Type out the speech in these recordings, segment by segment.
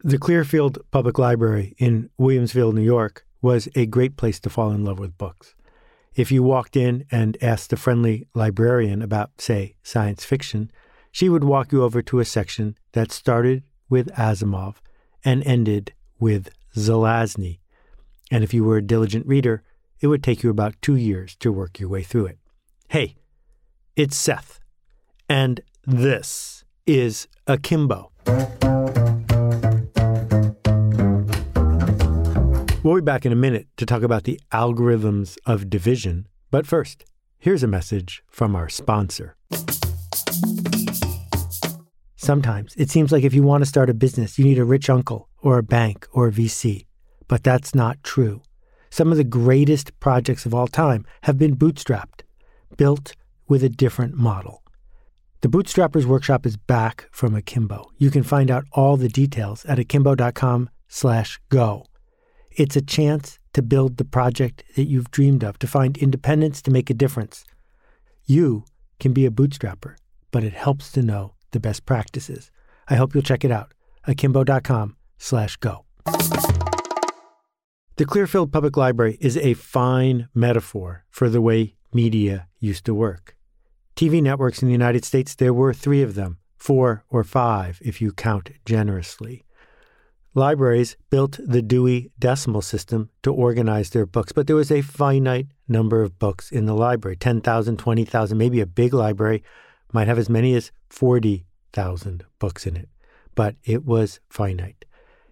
The Clearfield Public Library in Williamsville, New York, was a great place to fall in love with books. If you walked in and asked a friendly librarian about, say, science fiction, she would walk you over to a section that started with Asimov and ended with Zelazny. And if you were a diligent reader, it would take you about two years to work your way through it. Hey, it's Seth, and this is Akimbo. We'll be back in a minute to talk about the algorithms of division. But first, here's a message from our sponsor. Sometimes it seems like if you want to start a business, you need a rich uncle or a bank or a VC. But that's not true. Some of the greatest projects of all time have been bootstrapped, built with a different model. The Bootstrappers Workshop is back from Akimbo. You can find out all the details at akimbo.com slash go. It's a chance to build the project that you've dreamed of, to find independence to make a difference. You can be a bootstrapper, but it helps to know the best practices. I hope you'll check it out. akimbo.com slash go. The Clearfield Public Library is a fine metaphor for the way media used to work. TV networks in the United States, there were three of them, four or five if you count generously. Libraries built the Dewey Decimal System to organize their books, but there was a finite number of books in the library 10,000, 20,000, maybe a big library might have as many as 40,000 books in it, but it was finite.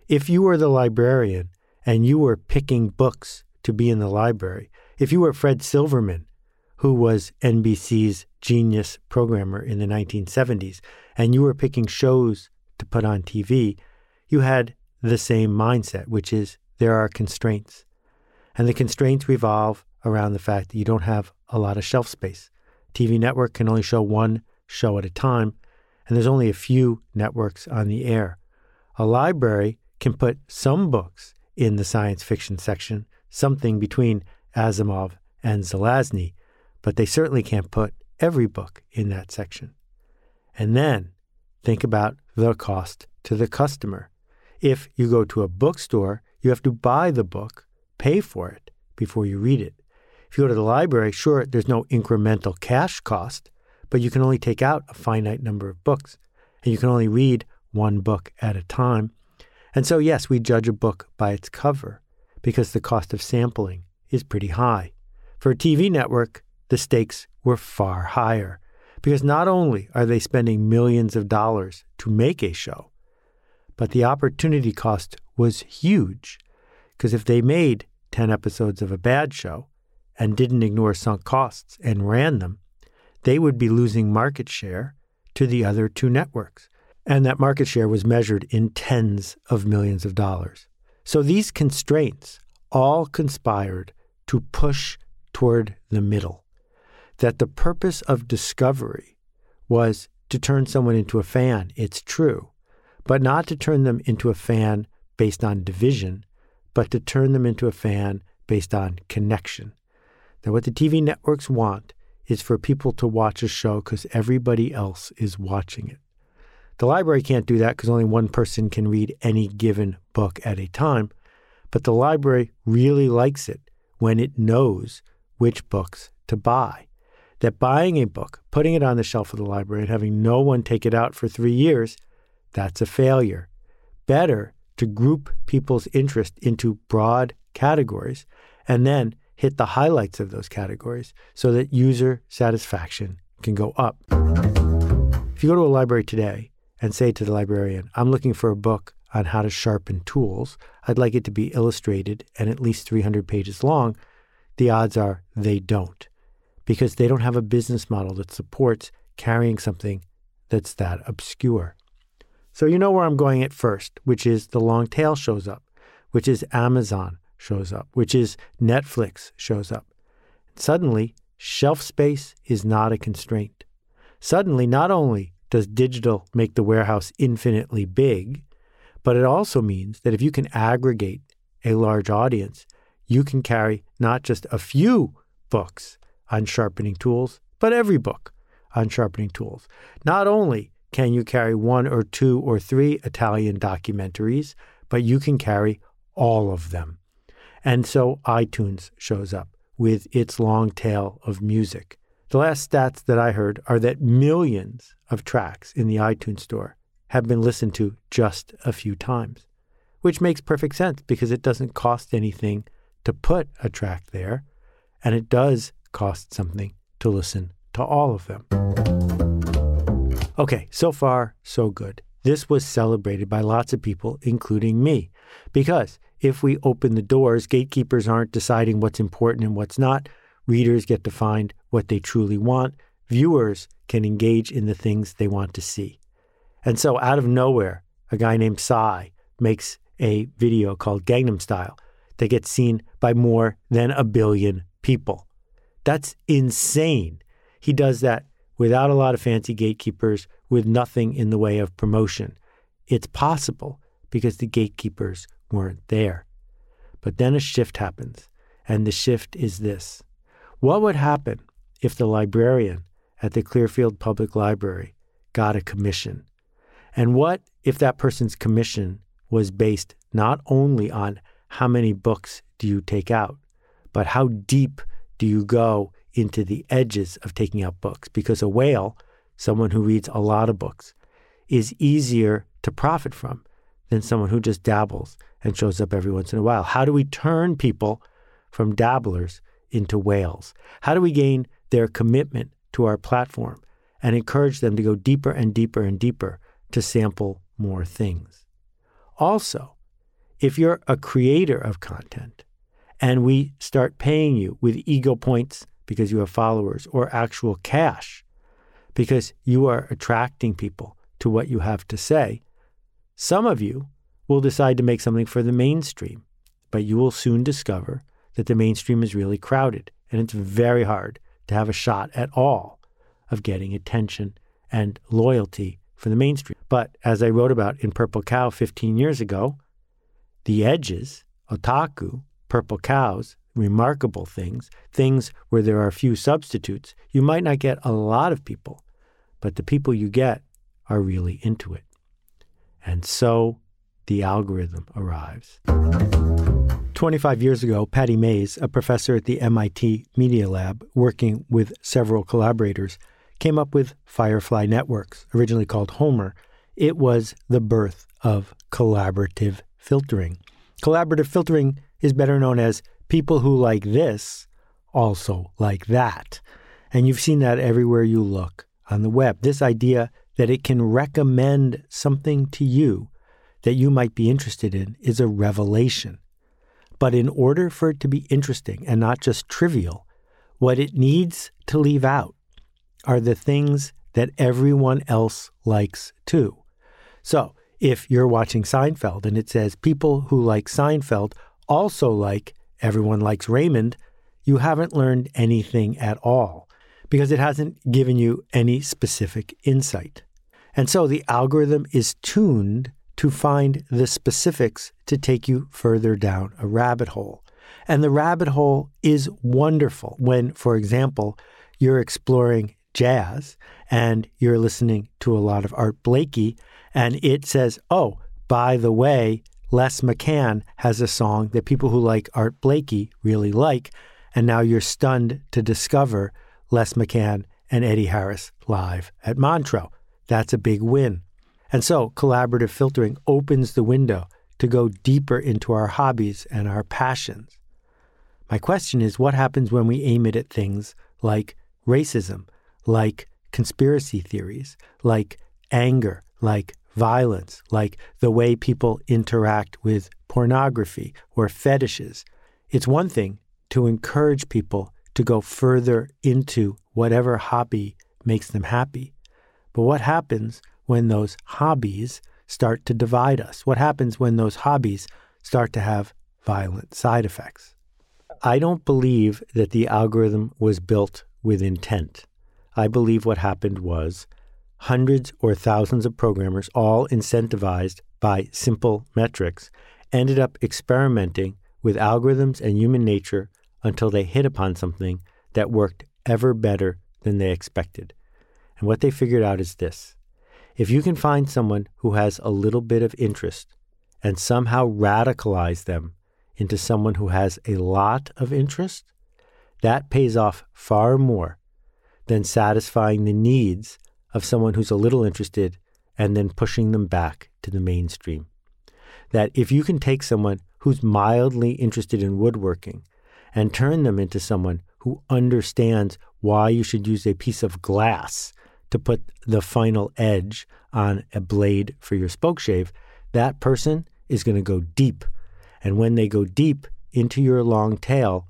If you were the librarian and you were picking books to be in the library, if you were Fred Silverman, who was NBC's genius programmer in the 1970s, and you were picking shows to put on TV, you had the same mindset, which is there are constraints. And the constraints revolve around the fact that you don't have a lot of shelf space. TV network can only show one show at a time, and there's only a few networks on the air. A library can put some books in the science fiction section, something between Asimov and Zelazny, but they certainly can't put every book in that section. And then think about the cost to the customer. If you go to a bookstore, you have to buy the book, pay for it before you read it. If you go to the library, sure, there's no incremental cash cost, but you can only take out a finite number of books, and you can only read one book at a time. And so, yes, we judge a book by its cover because the cost of sampling is pretty high. For a TV network, the stakes were far higher because not only are they spending millions of dollars to make a show, but the opportunity cost was huge because if they made 10 episodes of a bad show and didn't ignore sunk costs and ran them, they would be losing market share to the other two networks. And that market share was measured in tens of millions of dollars. So these constraints all conspired to push toward the middle. That the purpose of discovery was to turn someone into a fan, it's true but not to turn them into a fan based on division, but to turn them into a fan based on connection. Now, what the TV networks want is for people to watch a show because everybody else is watching it. The library can't do that because only one person can read any given book at a time, but the library really likes it when it knows which books to buy. That buying a book, putting it on the shelf of the library, and having no one take it out for three years that's a failure. Better to group people's interest into broad categories and then hit the highlights of those categories so that user satisfaction can go up. If you go to a library today and say to the librarian, I'm looking for a book on how to sharpen tools, I'd like it to be illustrated and at least 300 pages long, the odds are they don't because they don't have a business model that supports carrying something that's that obscure. So you know where I'm going at first, which is the long tail shows up, which is Amazon shows up, which is Netflix shows up. Suddenly, shelf space is not a constraint. Suddenly, not only does digital make the warehouse infinitely big, but it also means that if you can aggregate a large audience, you can carry not just a few books on sharpening tools, but every book on sharpening tools. Not only can you carry one or two or three Italian documentaries, but you can carry all of them. And so iTunes shows up with its long tail of music. The last stats that I heard are that millions of tracks in the iTunes store have been listened to just a few times, which makes perfect sense because it doesn't cost anything to put a track there, and it does cost something to listen to all of them. Okay, so far, so good. This was celebrated by lots of people, including me, because if we open the doors, gatekeepers aren't deciding what's important and what's not. Readers get to find what they truly want. Viewers can engage in the things they want to see. And so, out of nowhere, a guy named Psy makes a video called Gangnam Style that gets seen by more than a billion people. That's insane. He does that without a lot of fancy gatekeepers, with nothing in the way of promotion. It's possible because the gatekeepers weren't there. But then a shift happens, and the shift is this What would happen if the librarian at the Clearfield Public Library got a commission? And what if that person's commission was based not only on how many books do you take out, but how deep do you go into the edges of taking out books because a whale, someone who reads a lot of books, is easier to profit from than someone who just dabbles and shows up every once in a while. How do we turn people from dabblers into whales? How do we gain their commitment to our platform and encourage them to go deeper and deeper and deeper to sample more things? Also, if you're a creator of content and we start paying you with ego points because you have followers or actual cash because you are attracting people to what you have to say. Some of you will decide to make something for the mainstream, but you will soon discover that the mainstream is really crowded and it's very hard to have a shot at all of getting attention and loyalty for the mainstream. But as I wrote about in Purple Cow 15 years ago, the edges, otaku, purple cows, remarkable things, things where there are few substitutes, you might not get a lot of people, but the people you get are really into it. And so the algorithm arrives. 25 years ago, Pattie Maes, a professor at the MIT Media Lab, working with several collaborators, came up with Firefly Networks, originally called Homer. It was the birth of collaborative filtering. Collaborative filtering is better known as people who like this also like that. And you've seen that everywhere you look on the web. This idea that it can recommend something to you that you might be interested in is a revelation. But in order for it to be interesting and not just trivial, what it needs to leave out are the things that everyone else likes too. So, if you're watching Seinfeld and it says people who like Seinfeld also like everyone likes Raymond, you haven't learned anything at all because it hasn't given you any specific insight. And so the algorithm is tuned to find the specifics to take you further down a rabbit hole. And the rabbit hole is wonderful when, for example, you're exploring jazz and you're listening to a lot of Art Blakey, and it says, oh, by the way, Les McCann has a song that people who like Art Blakey really like, and now you're stunned to discover Les McCann and Eddie Harris live at Montreux. That's a big win. And so collaborative filtering opens the window to go deeper into our hobbies and our passions. My question is what happens when we aim it at things like racism, like conspiracy theories, like anger, like violence, like the way people interact with pornography or fetishes. It's one thing to encourage people to go further into whatever hobby makes them happy. But what happens when those hobbies start to divide us? What happens when those hobbies start to have violent side effects? I don't believe that the algorithm was built with intent. I believe what happened was hundreds or thousands of programmers, all incentivized by simple metrics, ended up experimenting with algorithms and human nature until they hit upon something that worked ever better than they expected. And what they figured out is this If you can find someone who has a little bit of interest and somehow radicalize them into someone who has a lot of interest, that pays off far more than satisfying the needs of someone who's a little interested and then pushing them back to the mainstream. That if you can take someone who's mildly interested in woodworking and turn them into someone who understands why you should use a piece of glass to put the final edge on a blade for your spokeshave, that person is going to go deep. And when they go deep into your long tail,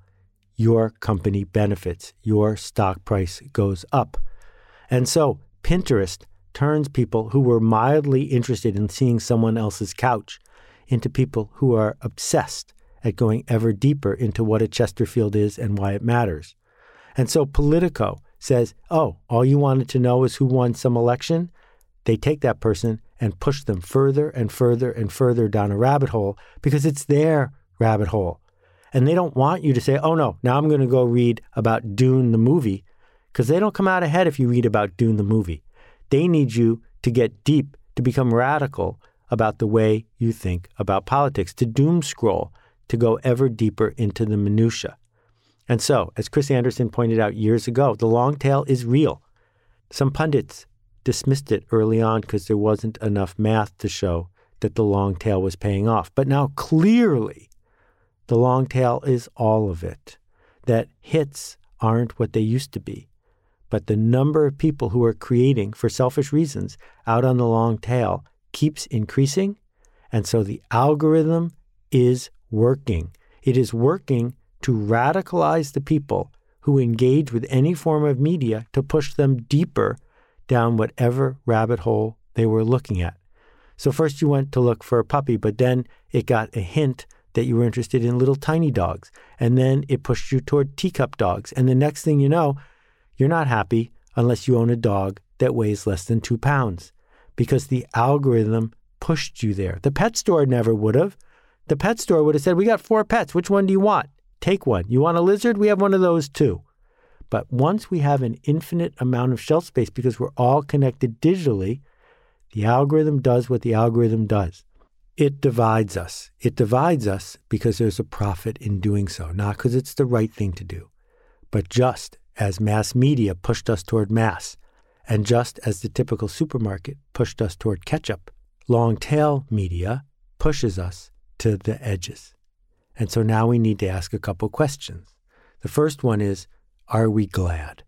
your company benefits, your stock price goes up. And so Pinterest turns people who were mildly interested in seeing someone else's couch into people who are obsessed at going ever deeper into what a Chesterfield is and why it matters. And so Politico says, oh, all you wanted to know is who won some election? They take that person and push them further and further and further down a rabbit hole because it's their rabbit hole. And they don't want you to say, oh no, now I'm going to go read about Dune the movie because they don't come out ahead if you read about Dune the movie. They need you to get deep, to become radical about the way you think about politics, to doom scroll, to go ever deeper into the minutiae. And so, as Chris Anderson pointed out years ago, the long tail is real. Some pundits dismissed it early on because there wasn't enough math to show that the long tail was paying off. But now clearly, the long tail is all of it. That hits aren't what they used to be. But the number of people who are creating for selfish reasons out on the long tail keeps increasing. And so the algorithm is working. It is working to radicalize the people who engage with any form of media to push them deeper down whatever rabbit hole they were looking at. So, first you went to look for a puppy, but then it got a hint that you were interested in little tiny dogs. And then it pushed you toward teacup dogs. And the next thing you know, you're not happy unless you own a dog that weighs less than two pounds because the algorithm pushed you there. The pet store never would have. The pet store would have said, We got four pets. Which one do you want? Take one. You want a lizard? We have one of those too. But once we have an infinite amount of shelf space because we're all connected digitally, the algorithm does what the algorithm does. It divides us. It divides us because there's a profit in doing so, not because it's the right thing to do, but just as mass media pushed us toward mass, and just as the typical supermarket pushed us toward ketchup, long tail media pushes us to the edges. And so now we need to ask a couple questions. The first one is Are we glad?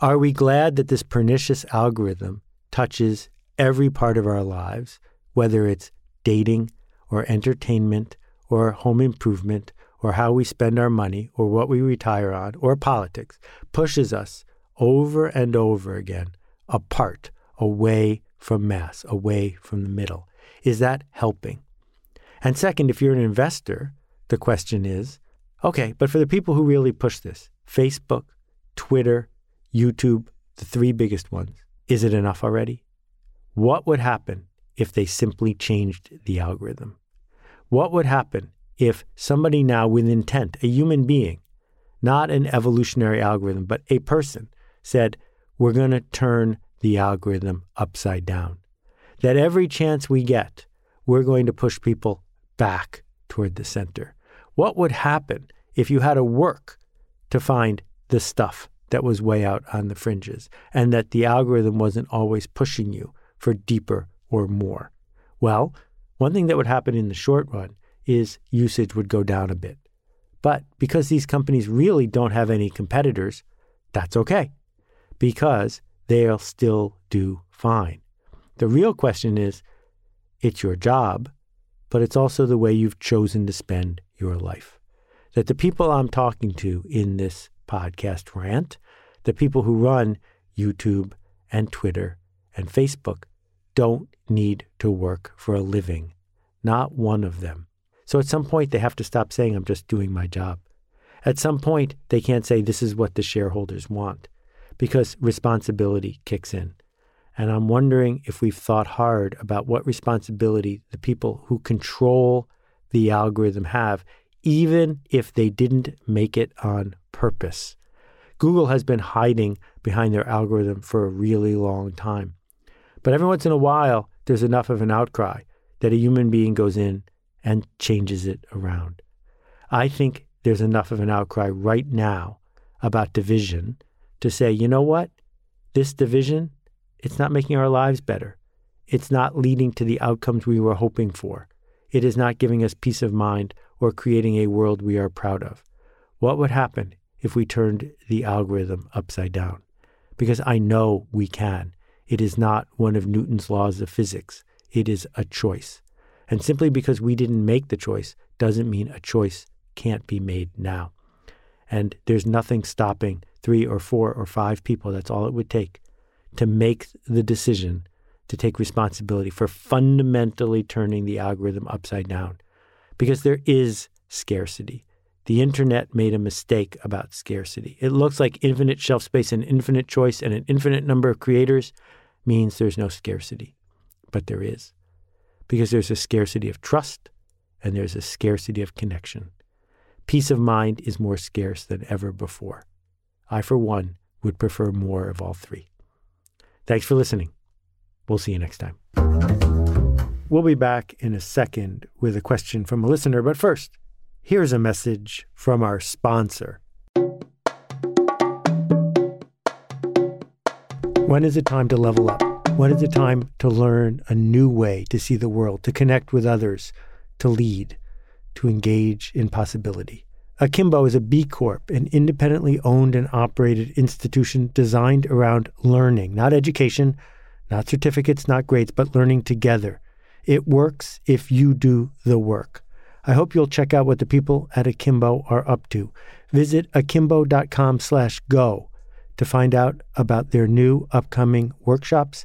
Are we glad that this pernicious algorithm touches every part of our lives, whether it's dating or entertainment or home improvement or how we spend our money or what we retire on or politics pushes us over and over again apart, away from mass, away from the middle. Is that helping? And second, if you're an investor, the question is okay, but for the people who really push this, Facebook, Twitter, YouTube, the three biggest ones, is it enough already? What would happen if they simply changed the algorithm? What would happen if somebody now with intent, a human being, not an evolutionary algorithm, but a person, said, We're going to turn the algorithm upside down. That every chance we get, we're going to push people back toward the center. What would happen if you had to work to find the stuff that was way out on the fringes and that the algorithm wasn't always pushing you for deeper or more? Well, one thing that would happen in the short run is usage would go down a bit. But because these companies really don't have any competitors, that's okay because they'll still do fine. The real question is it's your job, but it's also the way you've chosen to spend your life. That the people I'm talking to in this podcast rant, the people who run YouTube and Twitter and Facebook, don't need to work for a living. Not one of them. So at some point, they have to stop saying, I'm just doing my job. At some point, they can't say, this is what the shareholders want, because responsibility kicks in. And I'm wondering if we've thought hard about what responsibility the people who control the algorithm have, even if they didn't make it on purpose. Google has been hiding behind their algorithm for a really long time. But every once in a while, there's enough of an outcry that a human being goes in and changes it around. I think there's enough of an outcry right now about division to say, you know what? This division, it's not making our lives better. It's not leading to the outcomes we were hoping for. It is not giving us peace of mind or creating a world we are proud of. What would happen if we turned the algorithm upside down? Because I know we can. It is not one of Newton's laws of physics. It is a choice. And simply because we didn't make the choice doesn't mean a choice can't be made now. And there's nothing stopping three or four or five people, that's all it would take, to make the decision to take responsibility for fundamentally turning the algorithm upside down. Because there is scarcity. The internet made a mistake about scarcity. It looks like infinite shelf space and infinite choice and an infinite number of creators means there's no scarcity. But there is. Because there's a scarcity of trust and there's a scarcity of connection. Peace of mind is more scarce than ever before. I, for one, would prefer more of all three. Thanks for listening. We'll see you next time. We'll be back in a second with a question from a listener, but first, here's a message from our sponsor. When is it time to level up? When is the time to learn a new way to see the world, to connect with others, to lead, to engage in possibility? Akimbo is a B Corp, an independently owned and operated institution designed around learning, not education, not certificates, not grades, but learning together. It works if you do the work. I hope you'll check out what the people at Akimbo are up to. Visit akimbo.com slash go to find out about their new upcoming workshops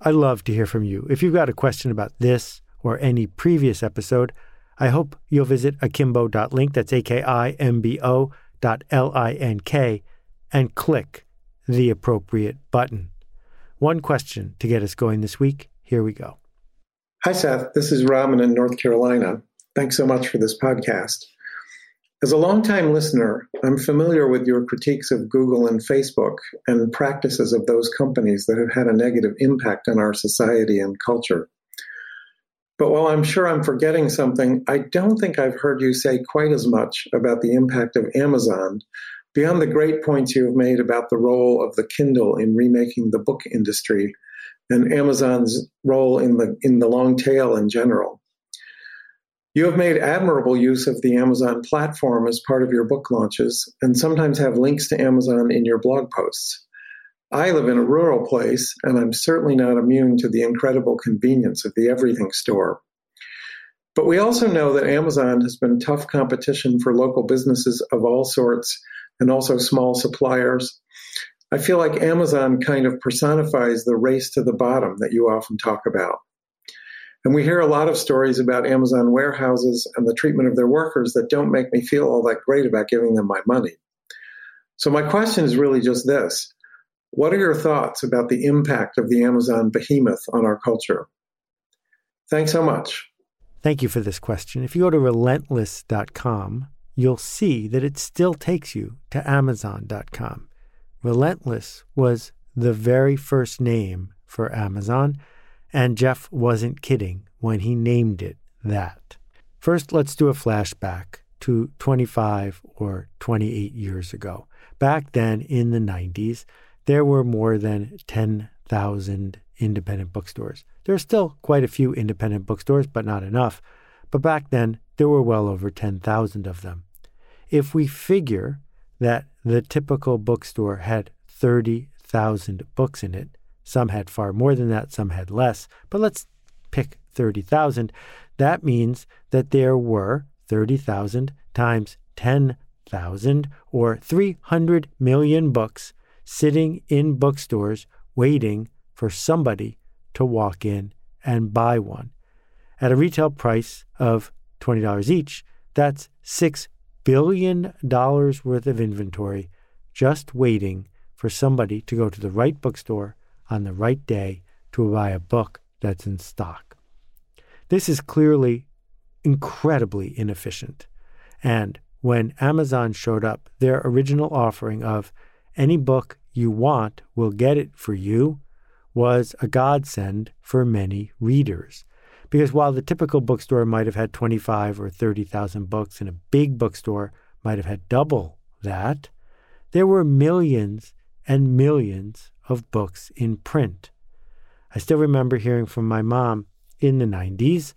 I'd love to hear from you. If you've got a question about this, or any previous episode, I hope you'll visit akimbo.link, that's A K I M B O dot L I N K, and click the appropriate button. One question to get us going this week. Here we go. Hi, Seth. This is Raman in North Carolina. Thanks so much for this podcast. As a longtime listener, I'm familiar with your critiques of Google and Facebook and practices of those companies that have had a negative impact on our society and culture. But while I'm sure I'm forgetting something, I don't think I've heard you say quite as much about the impact of Amazon beyond the great points you have made about the role of the Kindle in remaking the book industry and Amazon's role in the in the long tail in general. You have made admirable use of the Amazon platform as part of your book launches and sometimes have links to Amazon in your blog posts. I live in a rural place, and I'm certainly not immune to the incredible convenience of the everything store. But we also know that Amazon has been tough competition for local businesses of all sorts and also small suppliers. I feel like Amazon kind of personifies the race to the bottom that you often talk about. And we hear a lot of stories about Amazon warehouses and the treatment of their workers that don't make me feel all that great about giving them my money. So, my question is really just this what are your thoughts about the impact of the Amazon behemoth on our culture? Thanks so much. Thank you for this question. If you go to relentless.com, you'll see that it still takes you to amazon.com. Relentless was the very first name for Amazon, and Jeff wasn't kidding when he named it that. First, let's do a flashback to 25 or 28 years ago. Back then in the 90s, there were more than 10,000 independent bookstores. There are still quite a few independent bookstores, but not enough. But back then, there were well over 10,000 of them. If we figure that the typical bookstore had 30,000 books in it, some had far more than that, some had less, but let's pick 30,000. That means that there were 30,000 times 10,000 or 300 million books sitting in bookstores waiting for somebody to walk in and buy one. At a retail price of $20 each, that's $6 billion worth of inventory just waiting for somebody to go to the right bookstore on the right day to buy a book that's in stock. This is clearly incredibly inefficient. And when Amazon showed up, their original offering of any book you want, we'll get it for you, was a godsend for many readers. Because while the typical bookstore might have had 25 or 30,000 books and a big bookstore might have had double that, there were millions and millions of books in print. I still remember hearing from my mom in the 90s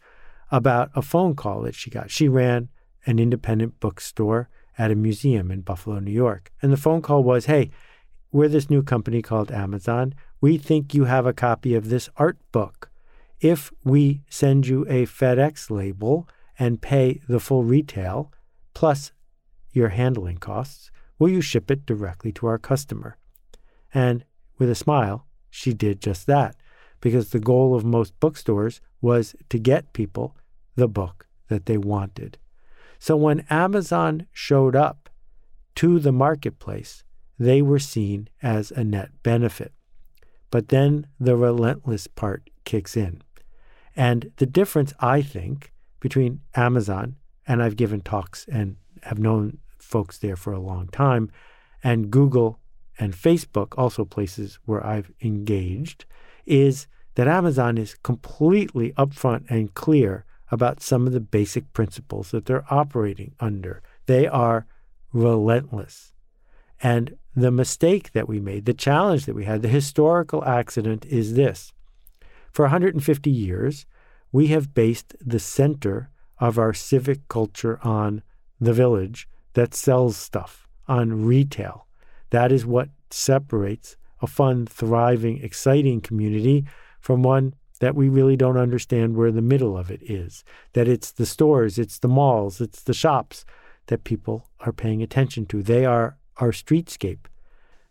about a phone call that she got. She ran an independent bookstore at a museum in Buffalo, New York. And the phone call was Hey, we're this new company called Amazon. We think you have a copy of this art book. If we send you a FedEx label and pay the full retail plus your handling costs, will you ship it directly to our customer? And with a smile, she did just that because the goal of most bookstores was to get people the book that they wanted. So when Amazon showed up to the marketplace, they were seen as a net benefit. But then the relentless part kicks in. And the difference, I think, between Amazon, and I've given talks and have known folks there for a long time, and Google and Facebook, also places where I've engaged, is that Amazon is completely upfront and clear about some of the basic principles that they're operating under. They are relentless. And the mistake that we made, the challenge that we had, the historical accident is this. For 150 years, we have based the center of our civic culture on the village that sells stuff, on retail. That is what separates a fun, thriving, exciting community from one that we really don't understand where the middle of it is. That it's the stores, it's the malls, it's the shops that people are paying attention to. They are our streetscape.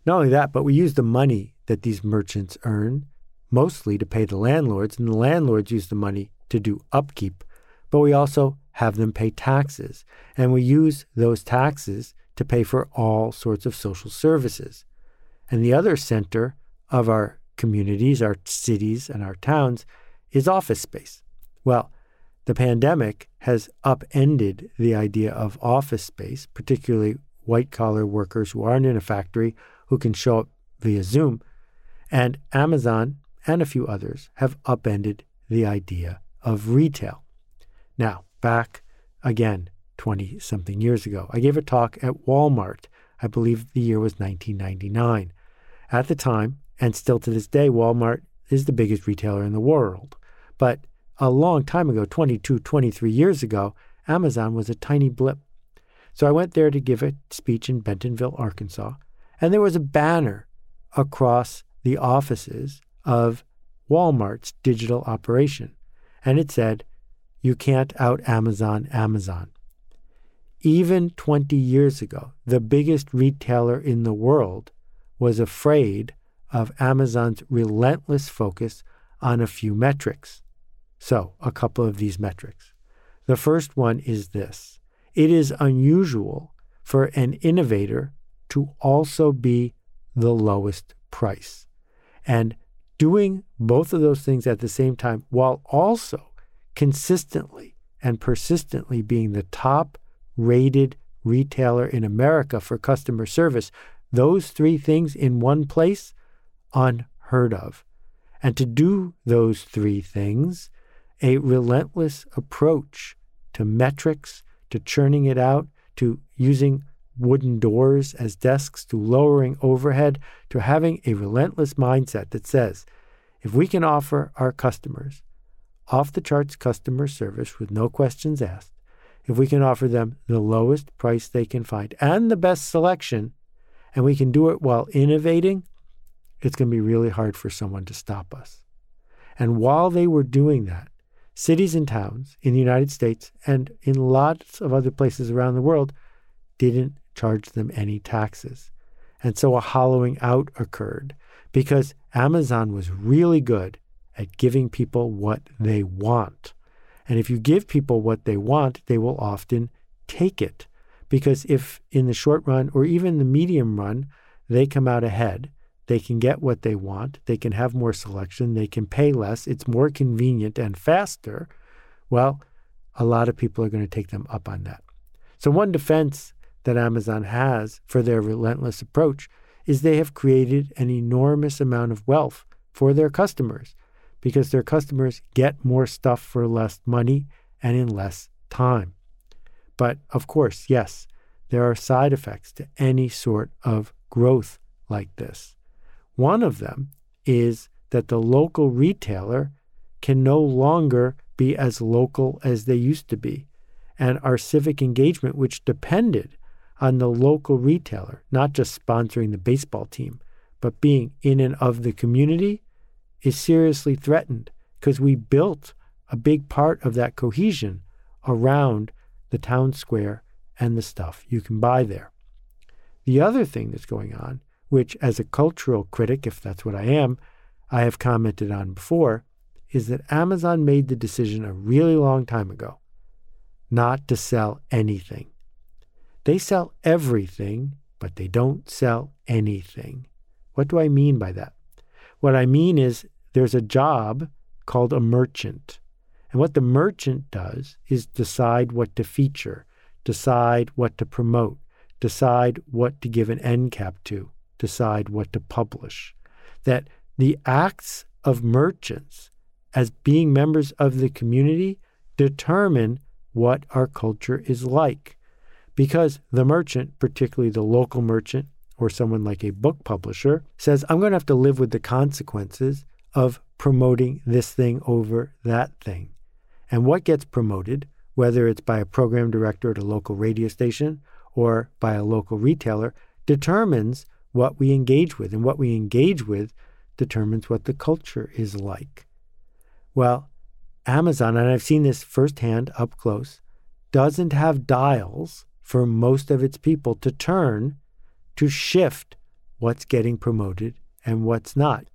Not only that, but we use the money that these merchants earn mostly to pay the landlords, and the landlords use the money to do upkeep, but we also have them pay taxes, and we use those taxes to pay for all sorts of social services. And the other center of our communities, our cities, and our towns is office space. Well, the pandemic has upended the idea of office space, particularly white collar workers who aren't in a factory who can show up via Zoom. And Amazon and a few others have upended the idea of retail. Now, back again 20 something years ago, I gave a talk at Walmart. I believe the year was 1999. At the time, and still to this day, Walmart is the biggest retailer in the world. But a long time ago, 22, 23 years ago, Amazon was a tiny blip. So I went there to give a speech in Bentonville, Arkansas, and there was a banner across the offices of Walmart's digital operation. And it said, You can't out Amazon Amazon. Even 20 years ago, the biggest retailer in the world was afraid of Amazon's relentless focus on a few metrics. So, a couple of these metrics. The first one is this it is unusual for an innovator to also be the lowest price. And doing both of those things at the same time while also consistently and persistently being the top rated retailer in America for customer service, those three things in one place unheard of. And to do those three things, a relentless approach to metrics, to churning it out, to using wooden doors as desks, to lowering overhead, to having a relentless mindset that says, if we can offer our customers off the charts customer service with no questions asked, if we can offer them the lowest price they can find and the best selection, and we can do it while innovating, it's going to be really hard for someone to stop us. And while they were doing that, cities and towns in the United States and in lots of other places around the world didn't charge them any taxes. And so a hollowing out occurred because Amazon was really good at giving people what they want. And if you give people what they want, they will often take it. Because if in the short run or even the medium run, they come out ahead, they can get what they want, they can have more selection, they can pay less, it's more convenient and faster, well, a lot of people are going to take them up on that. So, one defense that Amazon has for their relentless approach is they have created an enormous amount of wealth for their customers because their customers get more stuff for less money and in less time. But of course, yes, there are side effects to any sort of growth like this. One of them is that the local retailer can no longer be as local as they used to be. And our civic engagement, which depended on the local retailer, not just sponsoring the baseball team, but being in and of the community, is seriously threatened because we built a big part of that cohesion around the town square and the stuff you can buy there. The other thing that's going on, which as a cultural critic, if that's what I am, I have commented on before, is that Amazon made the decision a really long time ago not to sell anything. They sell everything, but they don't sell anything. What do I mean by that? What I mean is there's a job called a merchant. And what the merchant does is decide what to feature, decide what to promote, decide what to give an end cap to, decide what to publish. That the acts of merchants as being members of the community determine what our culture is like. Because the merchant, particularly the local merchant or someone like a book publisher, says, I'm going to have to live with the consequences of promoting this thing over that thing. And what gets promoted, whether it's by a program director at a local radio station or by a local retailer, determines what we engage with. And what we engage with determines what the culture is like. Well, Amazon, and I've seen this firsthand up close, doesn't have dials for most of its people to turn to shift what's getting promoted and what's not.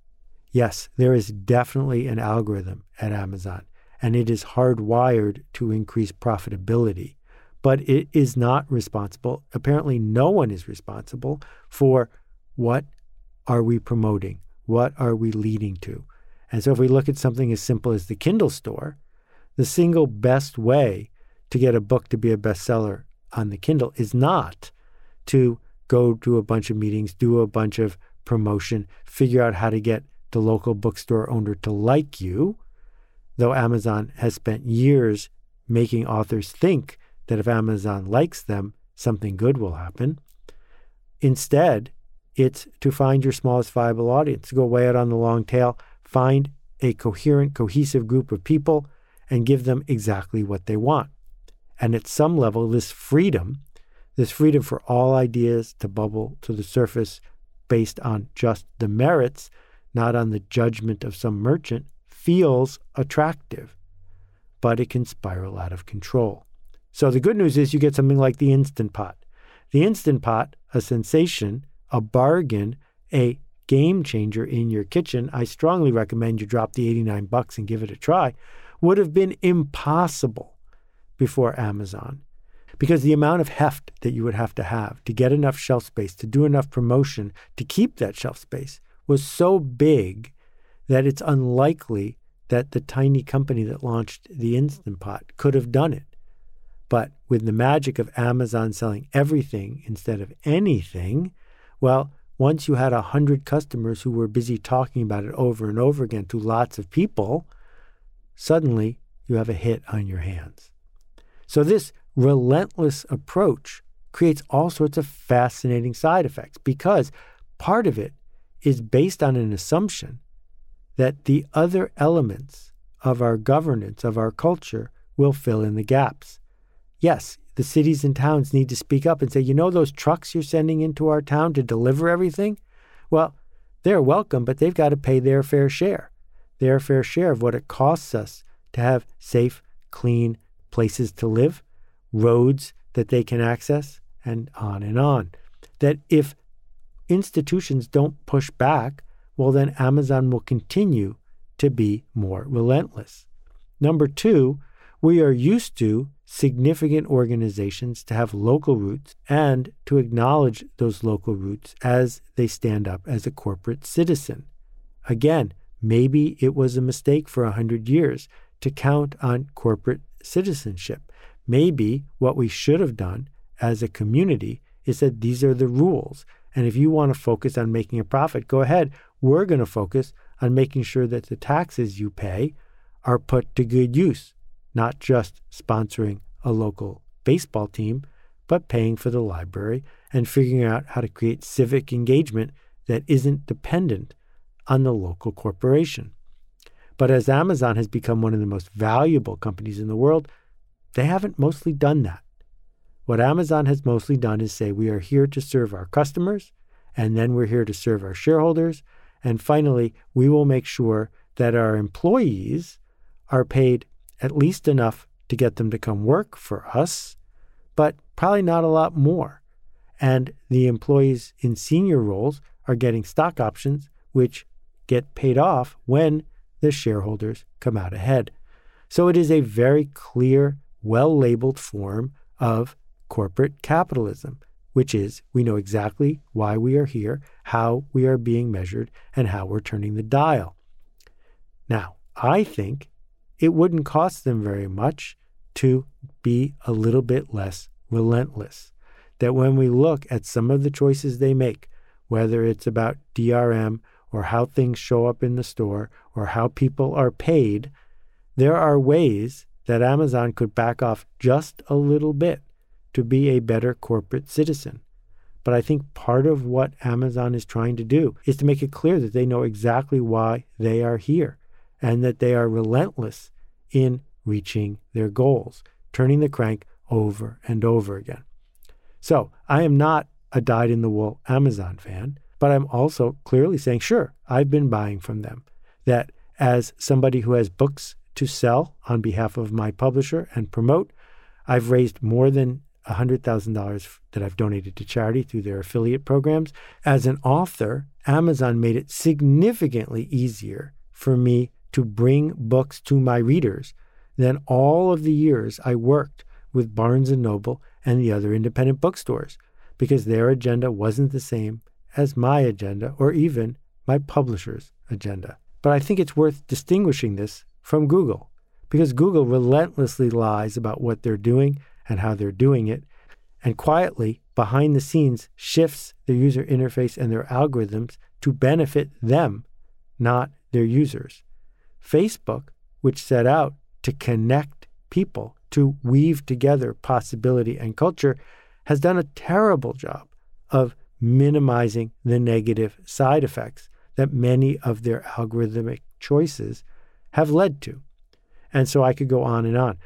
Yes, there is definitely an algorithm at Amazon, and it is hardwired to increase profitability, but it is not responsible. Apparently, no one is responsible for what are we promoting? What are we leading to? And so, if we look at something as simple as the Kindle store, the single best way to get a book to be a bestseller on the Kindle is not to go to a bunch of meetings, do a bunch of promotion, figure out how to get the local bookstore owner to like you, though Amazon has spent years making authors think that if Amazon likes them, something good will happen. Instead, it's to find your smallest viable audience, go way out on the long tail, find a coherent, cohesive group of people and give them exactly what they want. And at some level, this freedom, this freedom for all ideas to bubble to the surface based on just the merits, not on the judgment of some merchant, feels attractive, but it can spiral out of control. So the good news is you get something like the Instant Pot. The Instant Pot, a sensation, a bargain, a game changer in your kitchen, I strongly recommend you drop the 89 bucks and give it a try, would have been impossible before Amazon. Because the amount of heft that you would have to have to get enough shelf space, to do enough promotion, to keep that shelf space was so big that it's unlikely that the tiny company that launched the Instant Pot could have done it. But with the magic of Amazon selling everything instead of anything, well, once you had a hundred customers who were busy talking about it over and over again to lots of people, suddenly you have a hit on your hands. So this relentless approach creates all sorts of fascinating side effects because part of it is based on an assumption that the other elements of our governance, of our culture, will fill in the gaps. Yes, the cities and towns need to speak up and say, you know, those trucks you're sending into our town to deliver everything? Well, they're welcome, but they've got to pay their fair share, their fair share of what it costs us to have safe, clean places to live, roads that they can access, and on and on. That if institutions don't push back, well, then Amazon will continue to be more relentless. Number two, we are used to significant organizations to have local roots and to acknowledge those local roots as they stand up as a corporate citizen. Again, maybe it was a mistake for a hundred years to count on corporate citizenship. Maybe what we should have done as a community is that these are the rules. And if you want to focus on making a profit, go ahead. We're going to focus on making sure that the taxes you pay are put to good use, not just sponsoring a local baseball team, but paying for the library and figuring out how to create civic engagement that isn't dependent on the local corporation. But as Amazon has become one of the most valuable companies in the world, they haven't mostly done that. What Amazon has mostly done is say, we are here to serve our customers, and then we're here to serve our shareholders. And finally, we will make sure that our employees are paid at least enough to get them to come work for us, but probably not a lot more. And the employees in senior roles are getting stock options, which get paid off when the shareholders come out ahead. So it is a very clear, well labeled form of corporate capitalism, which is we know exactly why we are here, how we are being measured, and how we're turning the dial. Now, I think it wouldn't cost them very much to be a little bit less relentless. That when we look at some of the choices they make, whether it's about DRM or how things show up in the store or how people are paid, there are ways that Amazon could back off just a little bit to be a better corporate citizen. But I think part of what Amazon is trying to do is to make it clear that they know exactly why they are here and that they are relentless in reaching their goals, turning the crank over and over again. So I am not a dyed in the wool Amazon fan, but I'm also clearly saying, sure, I've been buying from them. That as somebody who has books to sell on behalf of my publisher and promote, I've raised more than $100,000 that I've donated to charity through their affiliate programs. As an author, Amazon made it significantly easier for me to bring books to my readers than all of the years I worked with Barnes and Noble and the other independent bookstores because their agenda wasn't the same as my agenda or even my publisher's agenda. But I think it's worth distinguishing this from Google because Google relentlessly lies about what they're doing and how they're doing it, and quietly, behind the scenes, shifts their user interface and their algorithms to benefit them, not their users. Facebook, which set out to connect people, to weave together possibility and culture, has done a terrible job of minimizing the negative side effects that many of their algorithmic choices have led to. And so I could go on and on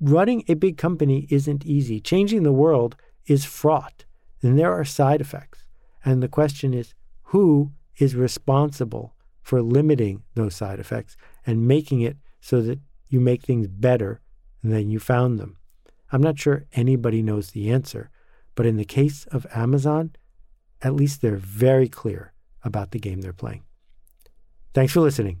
running a big company isn't easy. Changing the world is fraught, and there are side effects. And the question is who is responsible for limiting those side effects and making it so that you make things better than you found them? I'm not sure anybody knows the answer, but in the case of Amazon, at least they're very clear about the game they're playing. Thanks for listening.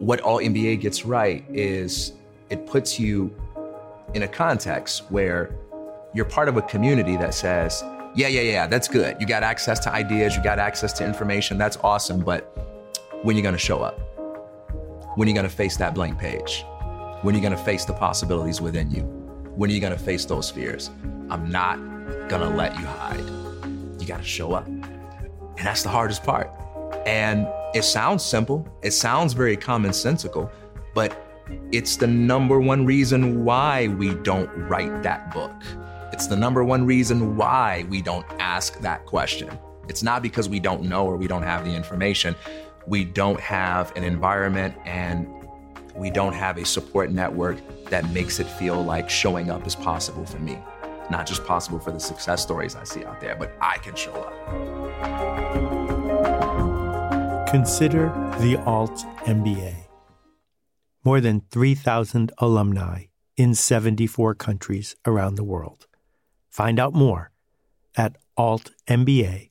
What Alt MBA gets right is it puts you in a context where you're part of a community that says, yeah, yeah, yeah, that's good. You got access to ideas, you got access to information, that's awesome, but when are you gonna show up? When are you gonna face that blank page? When are you gonna face the possibilities within you? When are you gonna face those fears? I'm not gonna let you hide. You gotta show up. And that's the hardest part. And it sounds simple, it sounds very commonsensical, but it's the number one reason why we don't write that book. It's the number one reason why we don't ask that question. It's not because we don't know or we don't have the information. We don't have an environment and we don't have a support network that makes it feel like showing up is possible for me. Not just possible for the success stories I see out there, but I can show up. Consider the Alt MBA. More than 3,000 alumni in 74 countries around the world. Find out more at altmba.com.